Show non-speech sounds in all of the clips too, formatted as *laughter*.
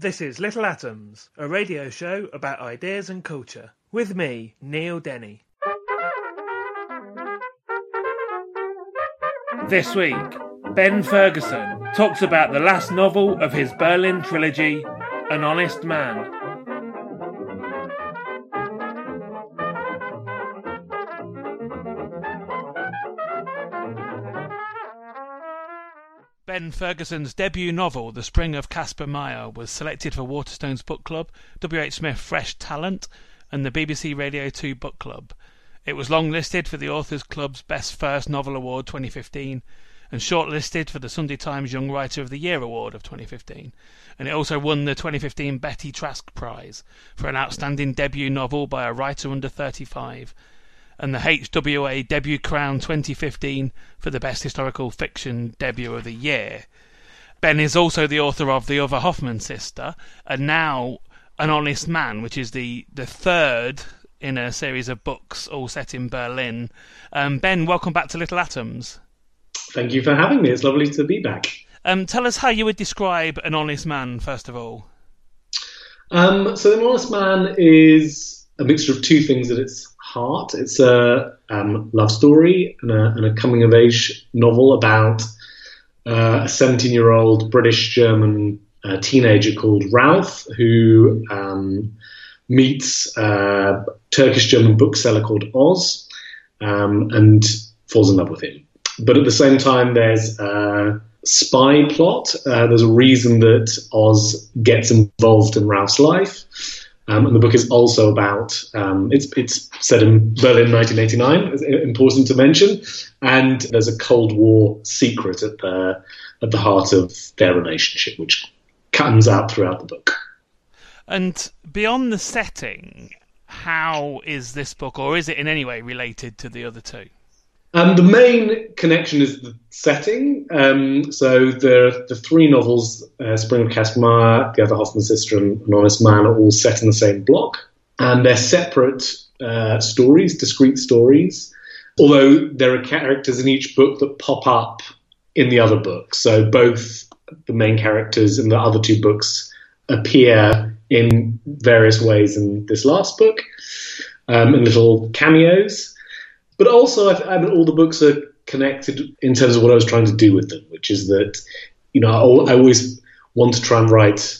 This is Little Atoms, a radio show about ideas and culture. With me, Neil Denny. This week, Ben Fergusson talks about the last novel of his Berlin trilogy, An Honest Man. Fergusson's debut novel, The Spring of Kasper Meyer, was selected for Waterstones Book Club, W.H. Smith Fresh Talent, and the BBC Radio 2 Book Club. It was longlisted for the Authors Club's Best First Novel Award 2015 and shortlisted for the Sunday Times Young Writer of the Year Award of 2015. And it also won the 2015 Betty Trask Prize for an outstanding debut novel by a writer under 35 and the HWA Debut Crown 2015 for the Best Historical Fiction Debut of the Year. Ben is also the author of The Other Hoffmann Sister, and now An Honest Man, which is the, the third in a series of books all set in Berlin. Um, ben, welcome back to Little Atoms. Thank you for having me. It's lovely to be back. Um, tell us how you would describe An Honest Man, first of all. Um, so, An Honest Man is a mixture of two things at its heart. It's a um, love story and a, and a, coming of age novel about uh, a 17 year old British German uh, teenager called Ralph who um, meets a Turkish German bookseller called Oz um, and falls in love with him. But at the same time, there's a spy plot. Uh, there's a reason that Oz gets involved in Ralph's life. Um, and the book is also about um, it's it's set in Berlin, 1989. Important to mention, and there's a Cold War secret at the at the heart of their relationship, which comes out throughout the book. And beyond the setting, how is this book, or is it in any way related to the other two? Um, the main connection is the setting. Um, so the the three novels, uh, Spring of Kasper, The Other Hoffmann Sister, and An Honest Man, are all set in the same block, and they're separate uh, stories, discrete stories. Although there are characters in each book that pop up in the other book, so both the main characters in the other two books appear in various ways in this last book, um, in little cameos. But also, I, I mean, all the books are connected in terms of what I was trying to do with them, which is that, you know, I, I always want to try and write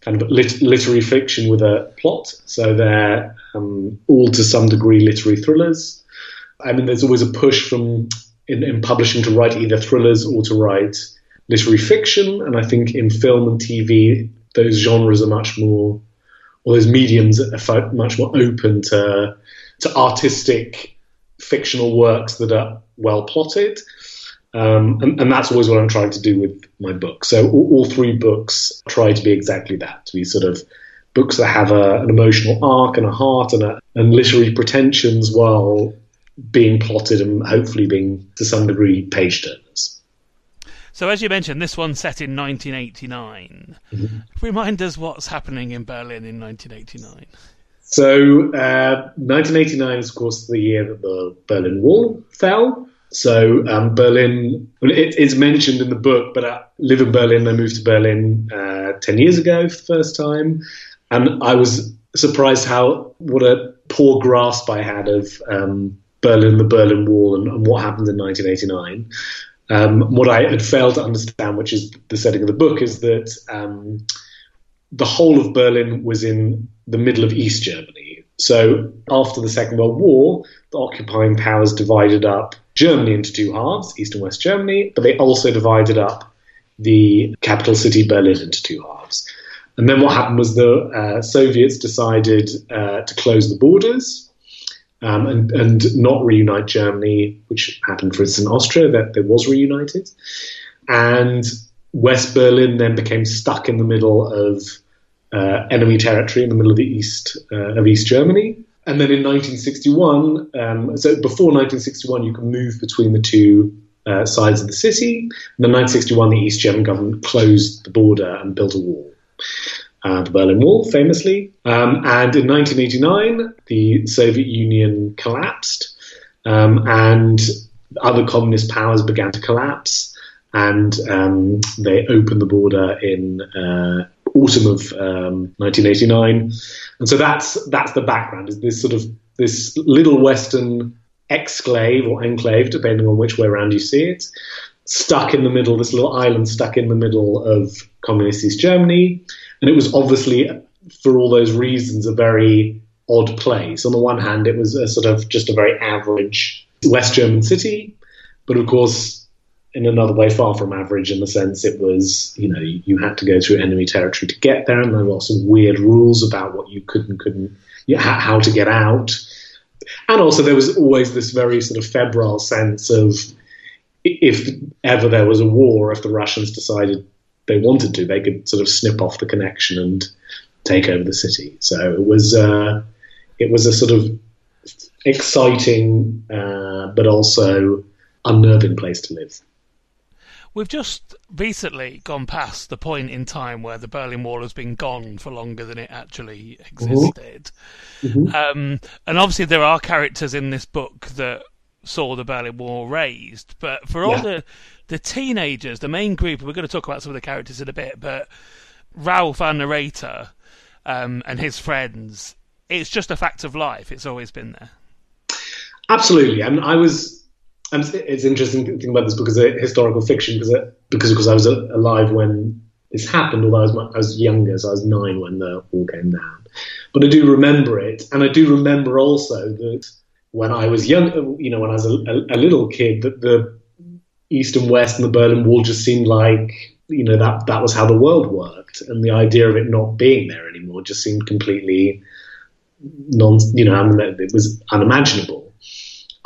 kind of lit- literary fiction with a plot. So they're um, all to some degree literary thrillers. I mean, there's always a push from in, in, publishing to write either thrillers or to write literary fiction. And I think in film and TV, those genres are much more, or those mediums are much more open to to artistic fictional works that are well plotted. Um, and, and, that's always what I'm trying to do with my book. So all, all, three books try to be exactly that, to be sort of books that have a, an emotional arc and a heart and, a, and literary pretensions while being plotted and hopefully being, to some degree, page turners. So, as you mentioned, this one's set in 1989. Mm-hmm. Remind us what's happening in Berlin in 1989. So, uh, 1989 is, of course, the year that the Berlin Wall fell. So, um, Berlin, it, it's mentioned in the book, but I live in Berlin. I moved to Berlin uh, 10 years ago for the first time. And I was surprised how, what a poor grasp I had of um, Berlin, the Berlin Wall, and, and, what happened in 1989. Um, what I had failed to understand, which is the setting of the book, is that um, the whole of Berlin was in the middle of East Germany. So after the Second World War, the occupying powers divided up Germany into two halves, East and West Germany, but they also divided up the capital city Berlin into two halves. And then what happened was the uh, Soviets decided uh, to close the borders um, and, and not reunite Germany, which happened, for instance, in Austria, that there was reunited. And West Berlin then became stuck in the middle of uh, enemy territory in the middle of the east uh, of East Germany. And then in 1961, um, so before 1961, you can move between the two uh, sides of the city. In 1961, the East German government closed the border and built a wall. Uh, the Berlin Wall, famously. Um, and in 1989, the Soviet Union collapsed, um, and other communist powers began to collapse, and um, they opened the border in uh, autumn of 1989. Um, and so that's that's the background. Is this sort of this little Western exclave or enclave, depending on which way around you see it, stuck in the middle, this little island stuck in the middle of communist East Germany. And it was obviously, for all those reasons, a very odd place. On the one hand, it was a sort of just a very average West German city, but of course, in another way, far from average in the sense it was, you know, you had to go through enemy territory to get there, and there were of weird rules about what you could and couldn't, how to get out. And also, there was always this very sort of febrile sense of if ever there was a war, if the Russians decided they wanted to, they could sort of snip off the connection and take over the city. So it was uh, it was a sort of exciting uh, but also unnerving place to live. We've just recently gone past the point in time where the Berlin Wall has been gone for longer than it actually existed. Mm-hmm. Um, and obviously, there are characters in this book that saw the Berlin Wall raised. But for all yeah. the, the teenagers, the main group, we're going to talk about some of the characters in a bit, but Ralph, our narrator, um, and his friends, it's just a fact of life. It's always been there. Absolutely. And I was and it's interesting to think about this as a historical fiction because it, because because I was alive when this happened, although I was, I was younger, so I was nine when the wall came down. But I do remember it, and I do remember also that when I was young, uh, you know, when I was a, a, a little kid, that the East and West and the Berlin Wall just seemed like you know that that was how the world worked, and the idea of it not being there anymore just seemed completely non. You know, it was unimaginable.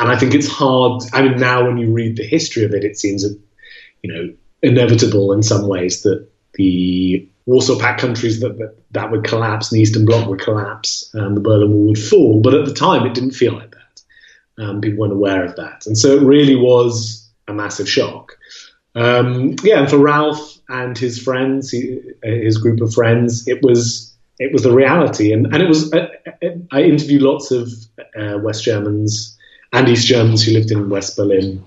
And I think it's hard. I mean, now when you read the history of it, it seems, you know, inevitable in some ways that the Warsaw Pact countries that, that, that would collapse and the Eastern Bloc would collapse and the Berlin Wall would fall. But at the time, it didn't feel like that. Um, people weren't aware of that, and so it really was a massive shock. Um, yeah, and for Ralph and his friends, he, his group of friends, it was it was the reality, and and it was. I, I interviewed lots of uh, West Germans and East Germans who lived in West Berlin,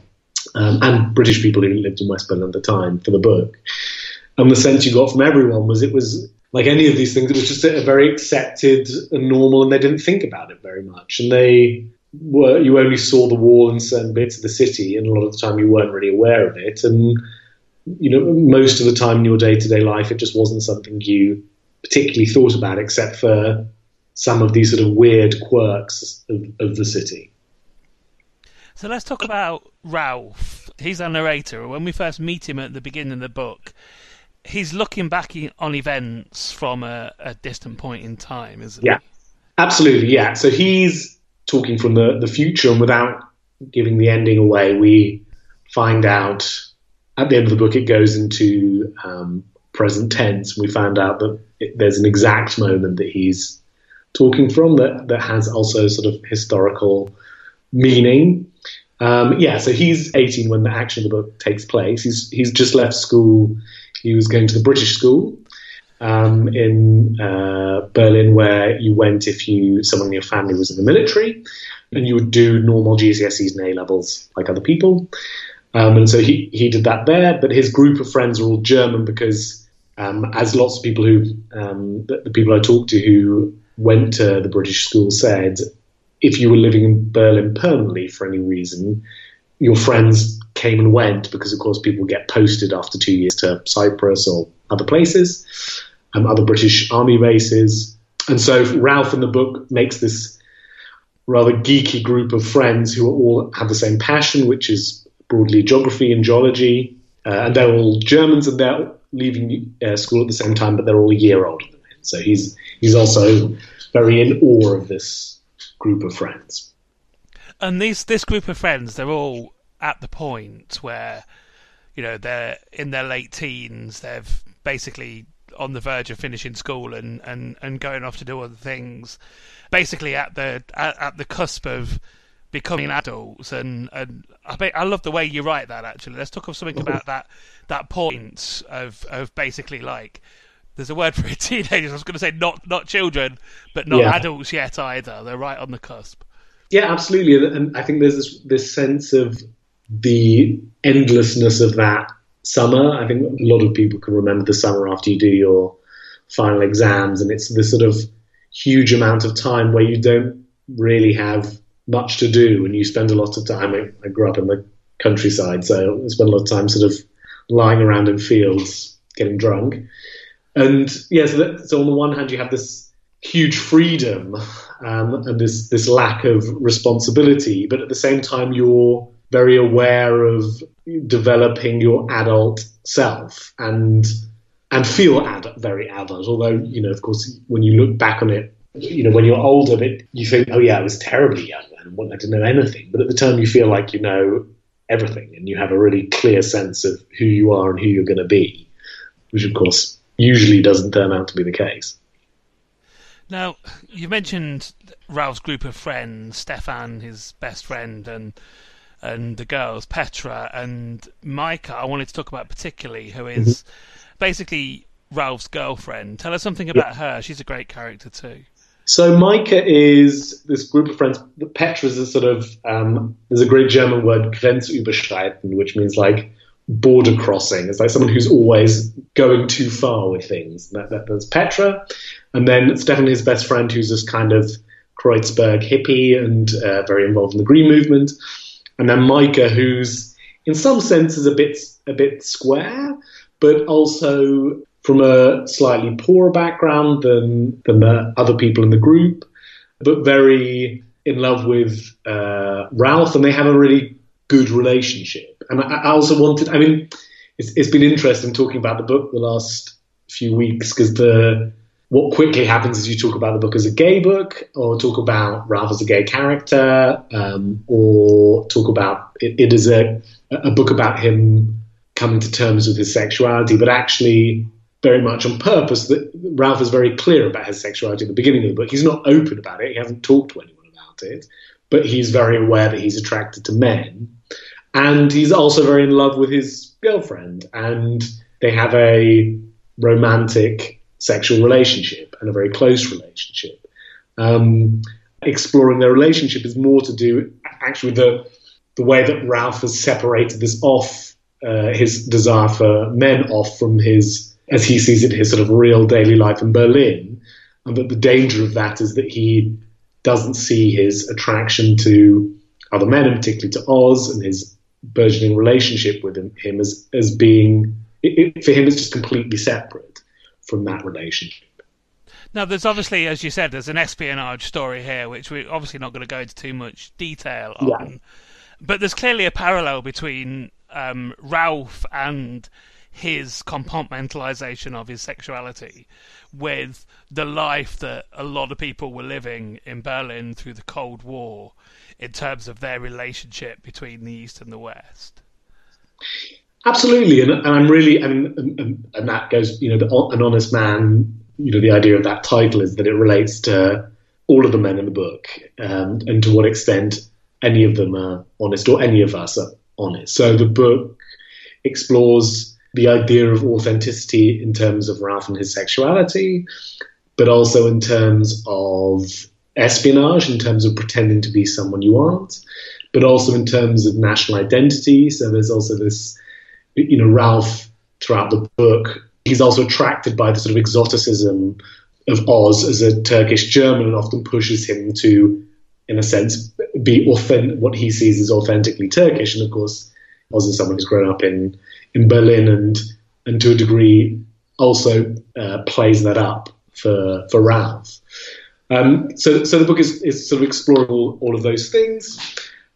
um, and British people who lived in West Berlin at the time for the book. And the sense you got from everyone was it was like any of these things, it was just a, a very accepted and normal, and they didn't think about it very much. And they were, you only saw the wall in certain bits of the city, and a lot of the time you weren't really aware of it. And, you know, most of the time in your day to day life, it just wasn't something you particularly thought about, except for some of these sort of weird quirks of, of the city. So let's talk about Ralph. He's our narrator. When we first meet him at the beginning of the book, he's looking back on events from a, a distant point in time, isn't yeah. he? Absolutely, yeah. So he's talking from the, the future, and without giving the ending away, we find out at the end of the book it goes into um, present tense. We found out that it, there's an exact moment that he's talking from that, that has also sort of historical meaning. Um, yeah, so he's 18 when the action of the book takes place. He's he's just left school. He was going to the British school um, in uh, Berlin, where you went if you someone in your family was in the military, and you would do normal GCSEs and A levels like other people. Um, and so he he did that there. But his group of friends are all German because, um, as lots of people who um, the, the people I talked to who went to the British school said, if you were living in Berlin permanently for any reason, your friends came and went because, of course, people get posted after two years to Cyprus or other places, um, other British army bases. And so Ralph in the book makes this rather geeky group of friends who all have the same passion, which is broadly geography and geology. Uh, and they're all Germans and they're leaving uh, school at the same time, but they're all a year older than him. So he's he's also very in awe of this group of friends. And these this group of friends, they're all at the point where, you know, they're in their late teens. They've basically on the verge of finishing school and, and, and going off to do other things. Basically, at the at, at the cusp of becoming adults and and I, I love the way you write that actually let's talk of something about *laughs* that that point of of basically like there's a word for it *laughs* teenagers I was going to say not not children but not yeah. adults yet either they're right on the cusp yeah absolutely and I think there's this this sense of the endlessness of that summer I think a lot of people can remember the summer after you do your final exams and it's this sort of huge amount of time where you don't really have much to do and you spend a lot of time. I, I grew up in the countryside, so I spent a lot of time sort of lying around in fields getting drunk. And yeah, so, so on the one hand, you have this huge freedom um, and this this lack of responsibility, but at the same time, you're very aware of developing your adult self and and feel ad- very adult. Although you know, of course, when you look back on it, you know, when you're older, you think, oh yeah, I was terribly young and I didn't know anything. But at the time, you feel like you know everything and you have a really clear sense of who you are and who you're going to be, which of course usually doesn't turn out to be the case. Now, you mentioned Ralph's group of friends, Stefan, his best friend, and and the girls, Petra and Micah. I wanted to talk about particularly, who is mm-hmm. basically Ralph's girlfriend. Tell us something about yeah. her. She's a great character too. So Micah is this group of friends. Petra is a sort of um, there's a great German word grenzüberschreiten, which means like border crossing. It's like someone who's always going too far with things. That, that, that's Petra, and then Stefan, his best friend, who's this kind of Kreuzberg hippie and uh, very involved in the Green Movement, and then Micah, who's in some senses a bit a bit square, but also from a slightly poorer background than than the other people in the group, but very in love with uh, Ralph, and they have a really good relationship. And I, also wanted, I mean, it's, it's been interesting talking about the book the last few weeks because the what quickly happens is you talk about the book as a gay book, or talk about Ralph as a gay character, um, or talk about it, it as a a book about him coming to terms with his sexuality. But actually, very much on purpose that Ralph is very clear about his sexuality at the beginning of the book. He's not open about it. He hasn't talked to anyone about it, but he's very aware that he's attracted to men. And he's also very in love with his girlfriend. And they have a romantic sexual relationship and a very close relationship. Um, exploring their relationship is more to do actually with the, the way that Ralph has separated this off, uh, his desire for men off from his as he sees it, his sort of real daily life in Berlin. And that the danger of that is that he doesn't see his attraction to other men, and particularly to Oz, and his burgeoning relationship with him, him as, as being, it, it, for him, it's just completely separate from that relationship. Now, there's obviously, as you said, there's an espionage story here, which we're obviously not going to go into too much detail on. Yeah. But there's clearly a parallel between um, Ralph and his compartmentalization of his sexuality with the life that a lot of people were living in Berlin through the Cold War in terms of their relationship between the East and the West. Absolutely, and, and I'm really, and, and, and, that goes, you know, the, an honest man. You know, the idea of that title is that it relates to all of the men in the book, um, and to what extent any of them are honest, or any of us are honest. So the book explores the idea of authenticity in terms of Ralph and his sexuality, but also in terms of espionage, in terms of pretending to be someone you aren't, but also in terms of national identity. So there's also this, you know, Ralph throughout the book, he's also attracted by the sort of exoticism of Oz as a Turkish German and often pushes him to, in a sense, be authentic, what he sees as authentically Turkish. And of course, also someone who's grown up in in Berlin and and to a degree also uh, plays that up for for Ralph. Um, so so the book is, is sort of exploring all, all of those things.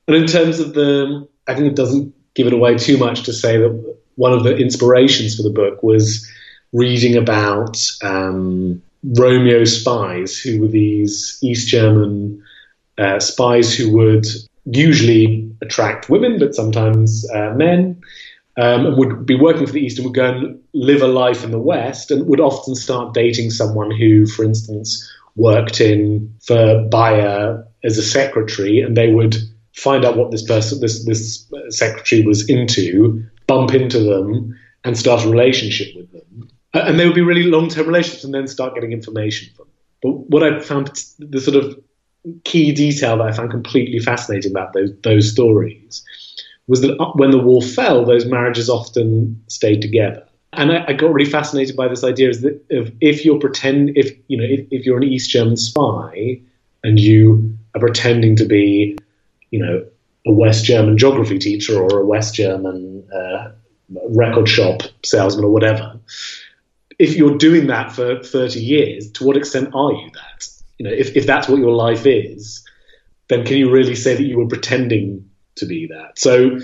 And in terms of the, I think it doesn't give it away too much to say that one of the inspirations for the book was reading about um, Romeo spies, who were these East German uh, spies who would usually attract women, but sometimes uh, men, um, and would be working for the East and would go and live a life in the West, and would often start dating someone who, for instance, worked in for Bayer as a secretary, and they would find out what this person, this this secretary was into, bump into them, and start a relationship with them. And they would be really long term relationships, and then start getting information from them. But what I found the sort of key detail that I found completely fascinating about those those stories was that when the wall fell, those marriages often stayed together. And I, I got really fascinated by this idea is that if, if you're pretend if you know if, if you're an East German spy and you are pretending to be you know, a West German geography teacher or a West German uh, record shop salesman or whatever. If you're doing that for 30 years, to what extent are you that? You know, if, if that's what your life is, then can you really say that you were pretending to be that? So,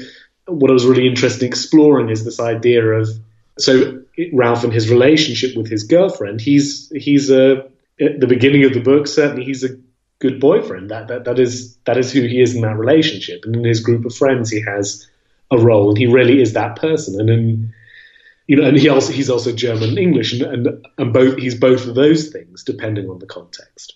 what I was really interested in exploring is this idea of so Ralph and his relationship with his girlfriend. He's he's a at the beginning of the book certainly he's a good boyfriend. That, that that is that is who he is in that relationship. And in his group of friends, he has a role, and he really is that person. And in you know, and he also he's also German and English, and, and and both he's both of those things depending on the context.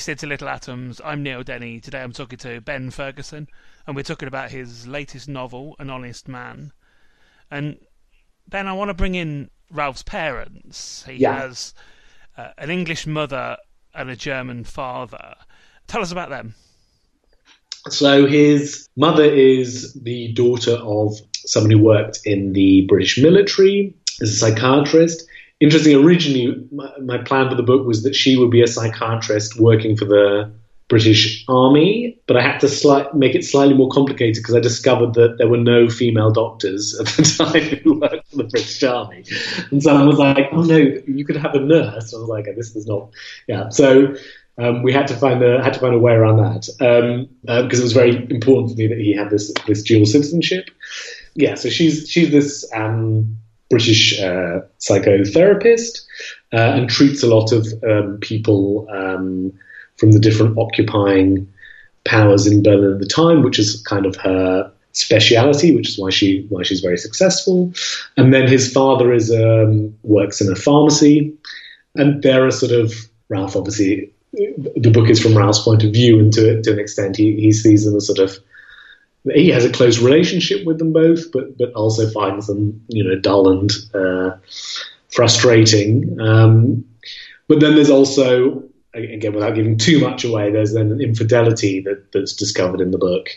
Listening to Little Atoms. I'm Neil Denny. Today I'm talking to Ben Fergusson, and we're talking about his latest novel, An Honest Man. And Ben, I want to bring in Ralph's parents. He Yeah. has uh, an English mother and a German father. Tell us about them. So his mother is the daughter of someone who worked in the British military as a psychiatrist. Interesting, originally, my, my plan for the book was that she would be a psychiatrist working for the British Army, but I had to slight, make it slightly more complicated because I discovered that there were no female doctors at the *laughs* time who worked for the British Army, and so I was like, "Oh no, you could have a nurse." I was like, "This is not, yeah." So um, we had to find a had to find a way around that um, uh, because it was very important to me that he had this this dual citizenship. Yeah, so she's she's this um, British uh, psychotherapist uh, and treats a lot of um, people um, from the different occupying powers in Berlin at the time, which is kind of her speciality, which is why she why she's very successful. And then his father is um, works in a pharmacy, and there are sort of Ralph obviously the book is from Ralph's point of view, and to, to an extent, he, he sees them as sort of he has a close relationship with them both, but but also finds them you know dull and uh, frustrating. Um, but then there's also again without giving too much away, there's then an infidelity that, that's discovered in the book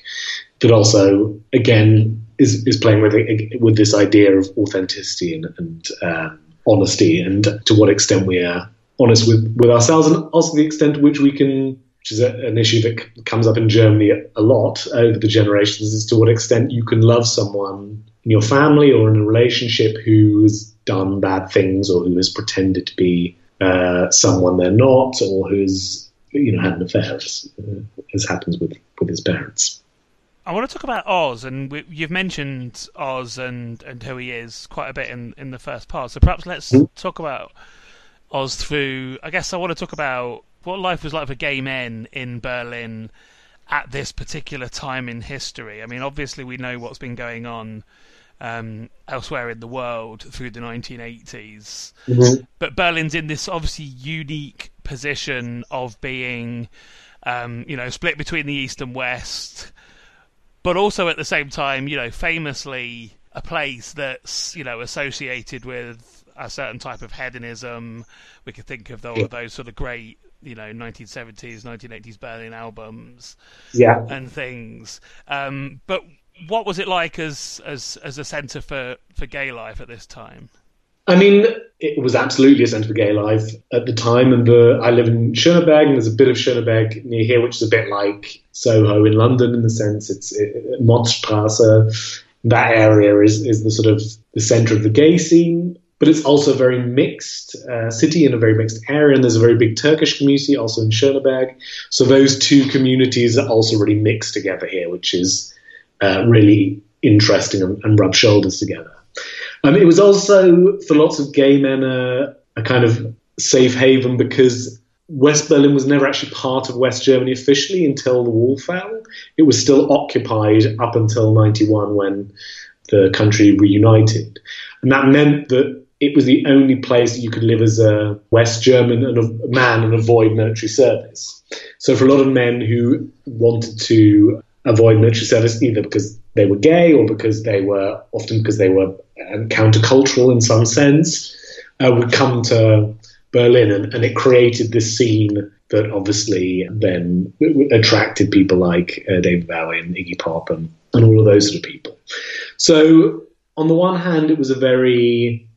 that also again is is playing with with this idea of authenticity and, and um, honesty and to what extent we are honest with, with ourselves and also the extent to which we can which is a, an issue that c- comes up in Germany a lot over the generations, is to what extent you can love someone in your family or in a relationship who has done bad things or who has pretended to be uh, someone they're not or who's you know had an affair, as, uh, as happens with with his parents. I want to talk about Oz, and we, you've mentioned Oz and, and who he is quite a bit in, in the first part. So perhaps let's mm-hmm. talk about Oz through. I guess I want to talk about what life was like for gay men in Berlin at this particular time in history. I mean, obviously we know what's been going on um, elsewhere in the world through the 1980s, mm-hmm. but Berlin's in this obviously unique position of being, um, you know, split between the east and west, but also at the same time, you know, famously a place that's you know associated with a certain type of hedonism. We could think of all of those sort of great, you know, 1970s, 1980s Berlin albums, yeah, and things. Um, but what was it like as as as a centre for for gay life at this time? I mean, it was absolutely a centre for gay life at the time. And the, I live in Schöneberg, and there's a bit of Schöneberg near here, which is a bit like Soho in London in the sense it's it, Motzstrasse. That area is, is the sort of the centre of the gay scene but it's also a very mixed uh, city in a very mixed area, and there's a very big Turkish community also in Schöneberg. So those two communities are also really mixed together here, which is uh, really interesting and, and rub shoulders together. Um, it was also for lots of gay men a, a kind of safe haven because West Berlin was never actually part of West Germany officially until the wall fell. It was still occupied up until 91 when the country reunited. And that meant that it was the only place that you could live as a West German and a man and avoid military service. So for a lot of men who wanted to avoid military service, either because they were gay or because they were often because they were um, countercultural in some sense, uh, would come to Berlin, and, and, it created this scene that obviously then attracted people like uh, David Bowie and Iggy Pop and, and all of those sort of people. So on the one hand, it was a very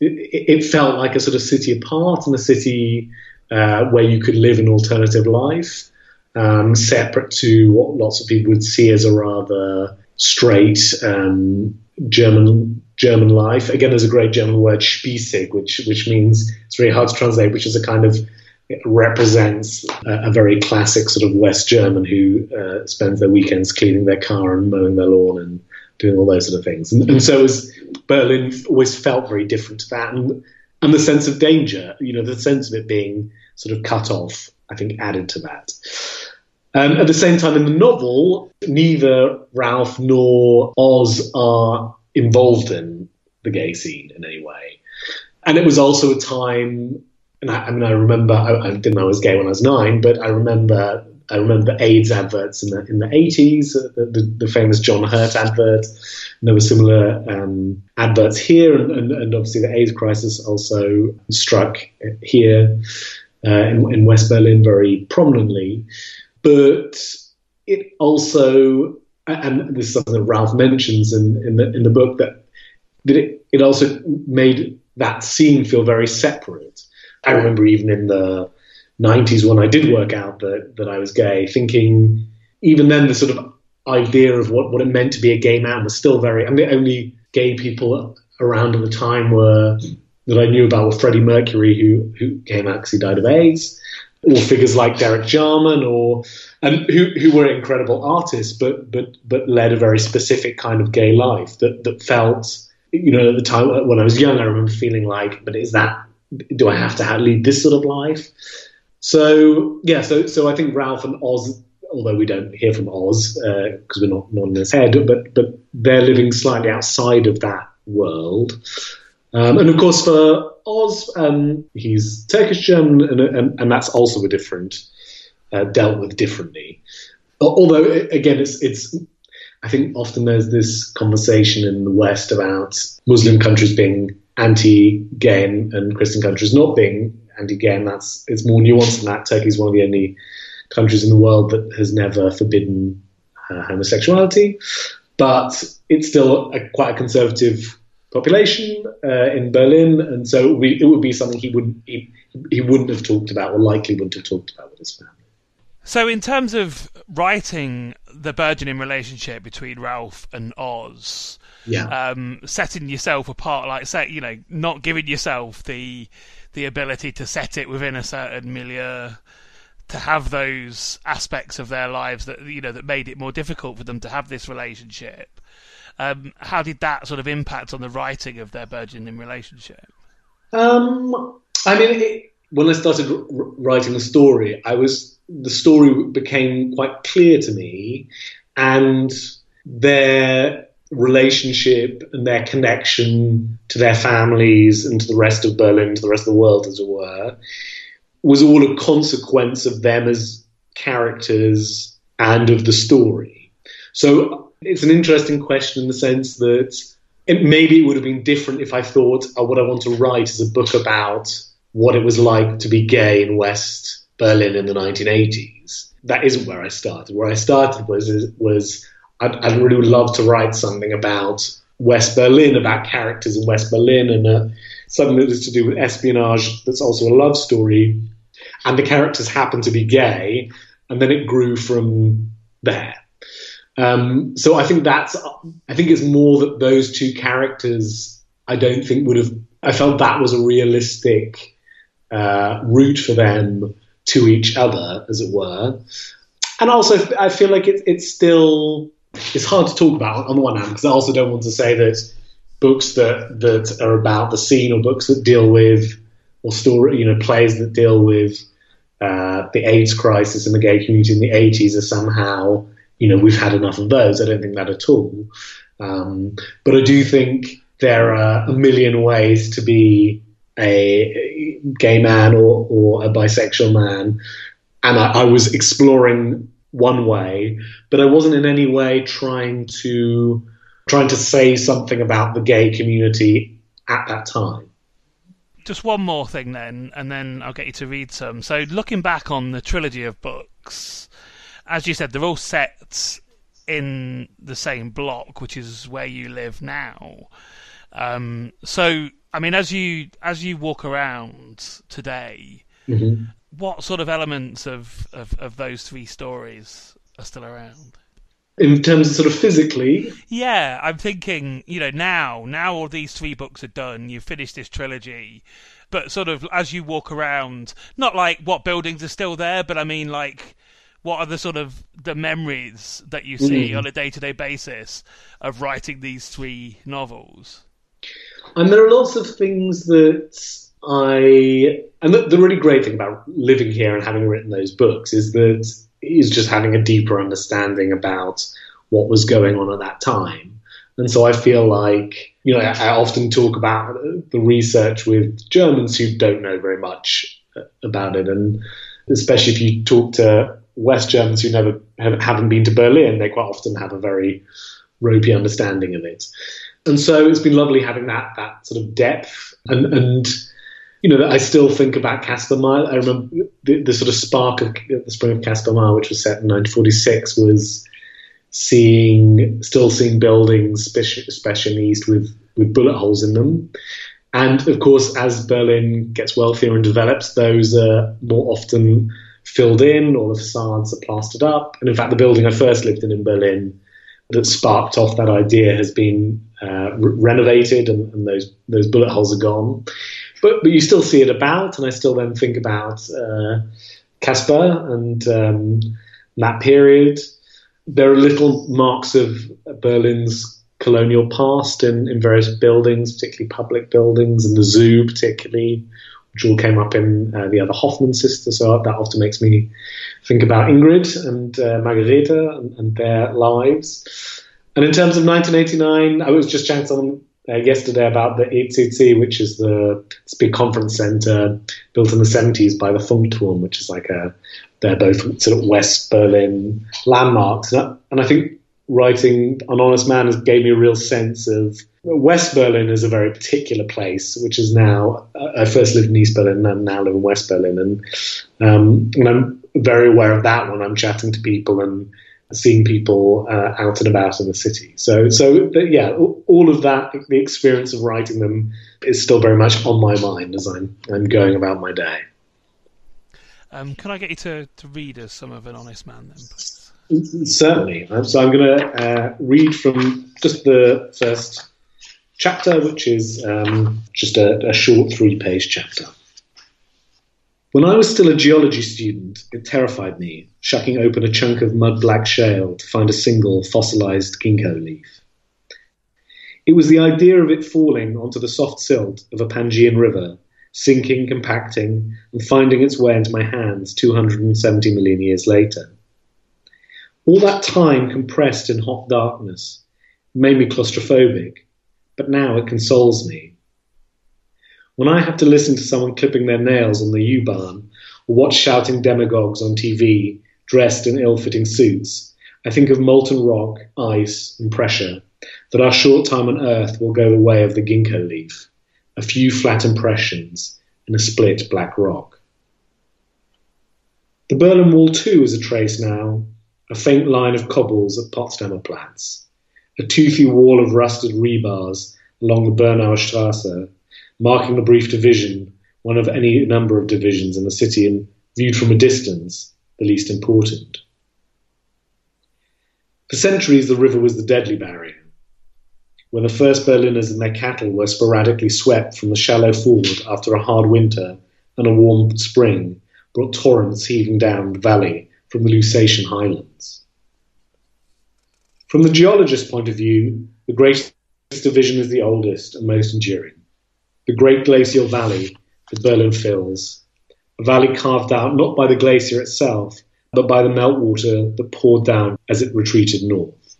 it, it, felt like a sort of city apart and a city uh, where you could live an alternative life, um, separate to what lots of people would see as a rather straight um, German German life. Again, there's a great German word Spießig, which which means it's very hard to translate, which is a kind of represents a, a very classic sort of West German who uh, spends their weekends cleaning their car and mowing their lawn and doing all those sort of things. And, and so was Berlin always felt very different to that, and and the sense of danger, you know, the sense of it being sort of cut off, I think added to that. Um, at the same time, in the novel, neither Ralph nor Oz are involved in the gay scene in any way. And it was also a time, and I, I mean, I remember, I, I, didn't know I was gay when I was nine, but I remember I remember AIDS adverts in the in the 80s, uh, the, the, the famous John Hurt advert. And there were similar um, adverts here, and, and, and, obviously the AIDS crisis also struck here uh, in, in West Berlin very prominently. But it also, and this is something that Ralph mentions in, in the in the book, that that it, it also made that scene feel very separate. I remember even in the 90s when I did work out that, that I was gay, thinking even then the sort of idea of what, what it meant to be a gay man was still very. I mean, the only gay people around at the time were that I knew about were Freddie Mercury, who who came out because he died of AIDS, or figures like Derek Jarman, or and who who were incredible artists, but but but led a very specific kind of gay life that that felt. You know, at the time when I was young, I remember feeling like, but is that do I have to lead this sort of life? So yeah, so so I think Ralph and Oz, although we don't hear from Oz because uh, we're not, not in his head, but but they're living slightly outside of that world. Um, and of course, for Oz, um, he's Turkish German, and, and, and, that's also a different uh, dealt with differently. Although again, it's it's I think often there's this conversation in the West about Muslim countries being anti-gay and Christian countries not being and that's it's more nuanced than that. Turkey is one of the only countries in the world that has never forbidden uh, homosexuality, but it's still a, quite a conservative population uh, in Berlin, and so it would, be, it would be something he wouldn't he, he wouldn't have talked about, or likely wouldn't have talked about with his family. So, in terms of writing the burgeoning relationship between Ralph and Oz, yeah, um, setting yourself apart, like say, you know, not giving yourself the the ability to set it within a certain milieu, to have those aspects of their lives that you know that made it more difficult for them to have this relationship. Um, how did that sort of impact on the writing of their burgeoning relationship? Um, I mean, it, when I started r- writing the story, I was the story became quite clear to me, and their relationship and their connection to their families and to the rest of Berlin, to the rest of the world, as it were, was all a consequence of them as characters and of the story. So it's an interesting question in the sense that it, maybe it would have been different if I thought oh, what I want to write is a book about what it was like to be gay in West Berlin in the 1980s. That isn't where I started. Where I started was was I'd, I'd really love to write something about West Berlin, about characters in West Berlin, and uh, something that is to do with espionage that's also a love story. And the characters happen to be gay, and then it grew from there. Um, so I think that's I think it's more that those two characters I don't think would have I felt that was a realistic uh, route for them to each other, as it were. And also I feel like it, it's still it's hard to talk about on the one hand because I also don't want to say that books that that are about the scene or books that deal with or story you know plays that deal with uh, the AIDS crisis in the gay community in the 80s are somehow you know we've had enough of those. I don't think that at all. Um, but I do think there are a million ways to be a gay man or, or a bisexual man, and I, I was exploring one way, but I wasn't in any way trying to trying to say something about the gay community at that time. Just one more thing then, and then I'll get you to read some. So, looking back on the trilogy of books, as you said, they're all set in the same block, which is where you live now. Um, so, I mean, as you as you walk around today, mm-hmm what sort of elements of, of, of those three stories are still around? in terms of sort of physically. Yeah, I'm thinking, you know, now, now all these three books are done, you've finished this trilogy, but sort of as you walk around, not like what buildings are still there, but I mean like what are the sort of the memories that you see mm. on a day-to-day basis of writing these three novels? And there are lots of things that I and the, the, really great thing about living here and having written those books is that is just having a deeper understanding about what was going on at that time. And so I feel like you know I, I often talk about the research with Germans who don't know very much uh, about it, and especially if you talk to West Germans who never have, haven't been to Berlin, they quite often have a very ropey understanding of it. And so it's been lovely having that that sort of depth and and you know, I still think about Kasper Meyer. I remember the, the, sort of spark of the spring of Kasper Meyer, which was set in 1946, was seeing, still seeing buildings, especially in the East, with, with bullet holes in them. and of course, as Berlin gets wealthier and develops, those are more often filled in or the facades are plastered up. And in fact, the building I first lived in in Berlin that sparked off that idea has been uh, re- renovated and, and, those those bullet holes are gone. But, but you still see it about, and I still then think about uh, Kasper and um, that period. There are little marks of Berlin's colonial past in, in various buildings, particularly public buildings, and the zoo, particularly, which all came up in uh, the other Hoffmann sisters. So that often makes me think about Ingrid and uh, Margareta and, and, their lives. And in terms of 1989, I was just chatting on uh, yesterday about the ECC, which is the big conference center built in the 70s by the Funkturm, which is like a they're both sort of West Berlin landmarks. And I think writing An Honest Man has gave me a real sense of West Berlin is a very particular place, which is now, I first lived in East Berlin and now live in West Berlin. And, um, and I'm very aware of that when I'm chatting to people and seeing people uh, out and about in the city. So, so yeah, all of that, the experience of writing them is still very much on my mind as I'm, I'm going about my day. Um, can I get you to, to read us some of An Honest Man then, please? Certainly. Um, so I'm going to uh, read from just the first chapter, which is um, just a, a short three page chapter. When I was still a geology student, it terrified me, shucking open a chunk of mud black shale to find a single fossilized ginkgo leaf. It was the idea of it falling onto the soft silt of a Pangean river, sinking, compacting, and finding its way into my hands 270 million years later. All that time compressed in hot darkness made me claustrophobic, but now it consoles me. When I have to listen to someone clipping their nails on the U-Bahn or watch shouting demagogues on TV dressed in ill-fitting suits, I think of molten rock, ice, and pressure, that our short time on Earth will go the way of the ginkgo leaf, a few flat impressions in a split black rock. The Berlin Wall too is a trace now a faint line of cobbles at Potsdamer Platz, a toothy wall of rusted rebars along the Bernauer Strasse, marking the brief division, one of any number of divisions in the city and viewed from a distance, the least important. For centuries, the river was the deadly barrier. When the first Berliners and their cattle were sporadically swept from the shallow ford after a hard winter and a warm spring brought torrents heaving down the valley from the Lusatian highlands. From the geologist's point of view, the greatest division is the oldest and most enduring. The great glacial valley that Berlin fills, a valley carved out not by the glacier itself, but by the meltwater that poured down as it retreated north.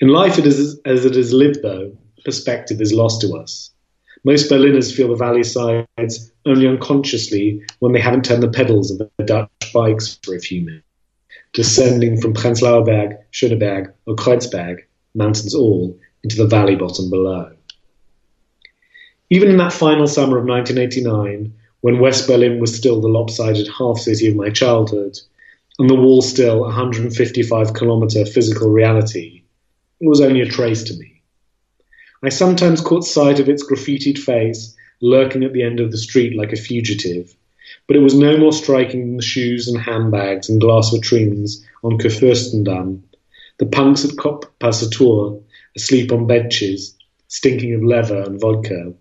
In life, it is, as it is lived, though, perspective is lost to us. Most Berliners feel the valley sides only unconsciously when they haven't turned the pedals of their Dutch bikes for a few minutes, descending from Prenzlauer Berg, Schöneberg, or Kreuzberg, mountains all, into the valley bottom below. Even in that final summer of 1989, when West Berlin was still the lopsided half city of my childhood, and the wall still a 155 kilometre physical reality, it was only a trace to me. I sometimes caught sight of its graffitied face lurking at the end of the street like a fugitive, but it was no more striking than the shoes and handbags and glass vitrines on Kurfürstendamm, the punks at Kottbusser Tor asleep on benches, stinking of leather and vodka.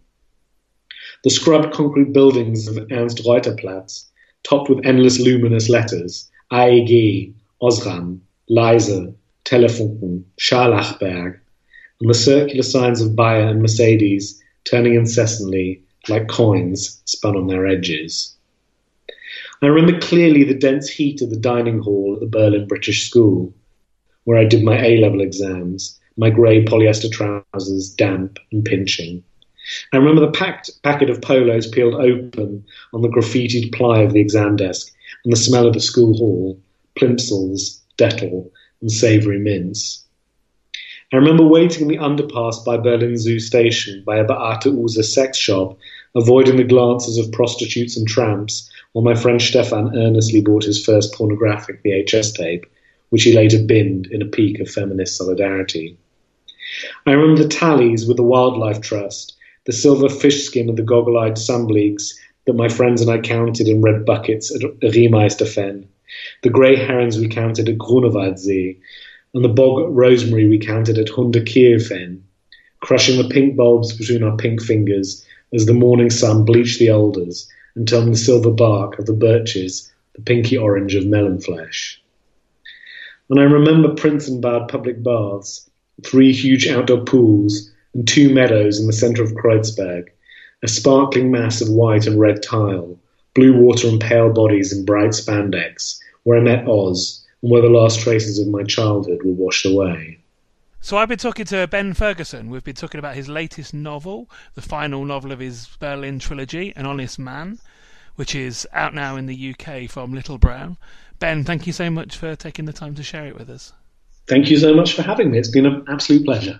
The scrubbed concrete buildings of Ernst Reuter Platz, topped with endless luminous letters, AEG, Osram, Leise, Telefunken, Scharlachberg, and the circular signs of Bayer and Mercedes turning incessantly like coins spun on their edges. I remember clearly the dense heat of the dining hall at the Berlin British School, where I did my A level exams, my grey polyester trousers damp and pinching. I remember the packed packet of polos peeled open on the graffitied ply of the exam desk, and the smell of the school hall, plimsolls, Dettol, and savoury mints. I remember waiting in the underpass by Berlin Zoo station by a Beate Uhse sex shop, avoiding the glances of prostitutes and tramps, while my friend Stefan earnestly bought his first pornographic VHS tape, which he later binned in a peak of feminist solidarity. I remember the tallies with the Wildlife Trust, the silver fish skin of the goggle eyed sunbleaks that my friends and I counted in red buckets at Riemeisterfenn, the grey herons we counted at Grunewaldsee, and the bog rosemary we counted at Hundekehlefenn, crushing the pink bulbs between our pink fingers as the morning sun bleached the alders and turned the silver bark of the birches the pinky orange of melon flesh. And I remember Prinzenbad public baths, three huge outdoor pools, and two meadows in the centre of Kreuzberg, a sparkling mass of white and red tile, blue water and pale bodies in bright spandex, where I met Oz, and where the last traces of my childhood were washed away. So I've been talking to Ben Fergusson. We've been talking about his latest novel, the final novel of his Berlin trilogy, An Honest Man, which is out now in the UK from Little Brown. Ben, thank you so much for taking the time to share it with us. Thank you so much for having me. It's been an absolute pleasure.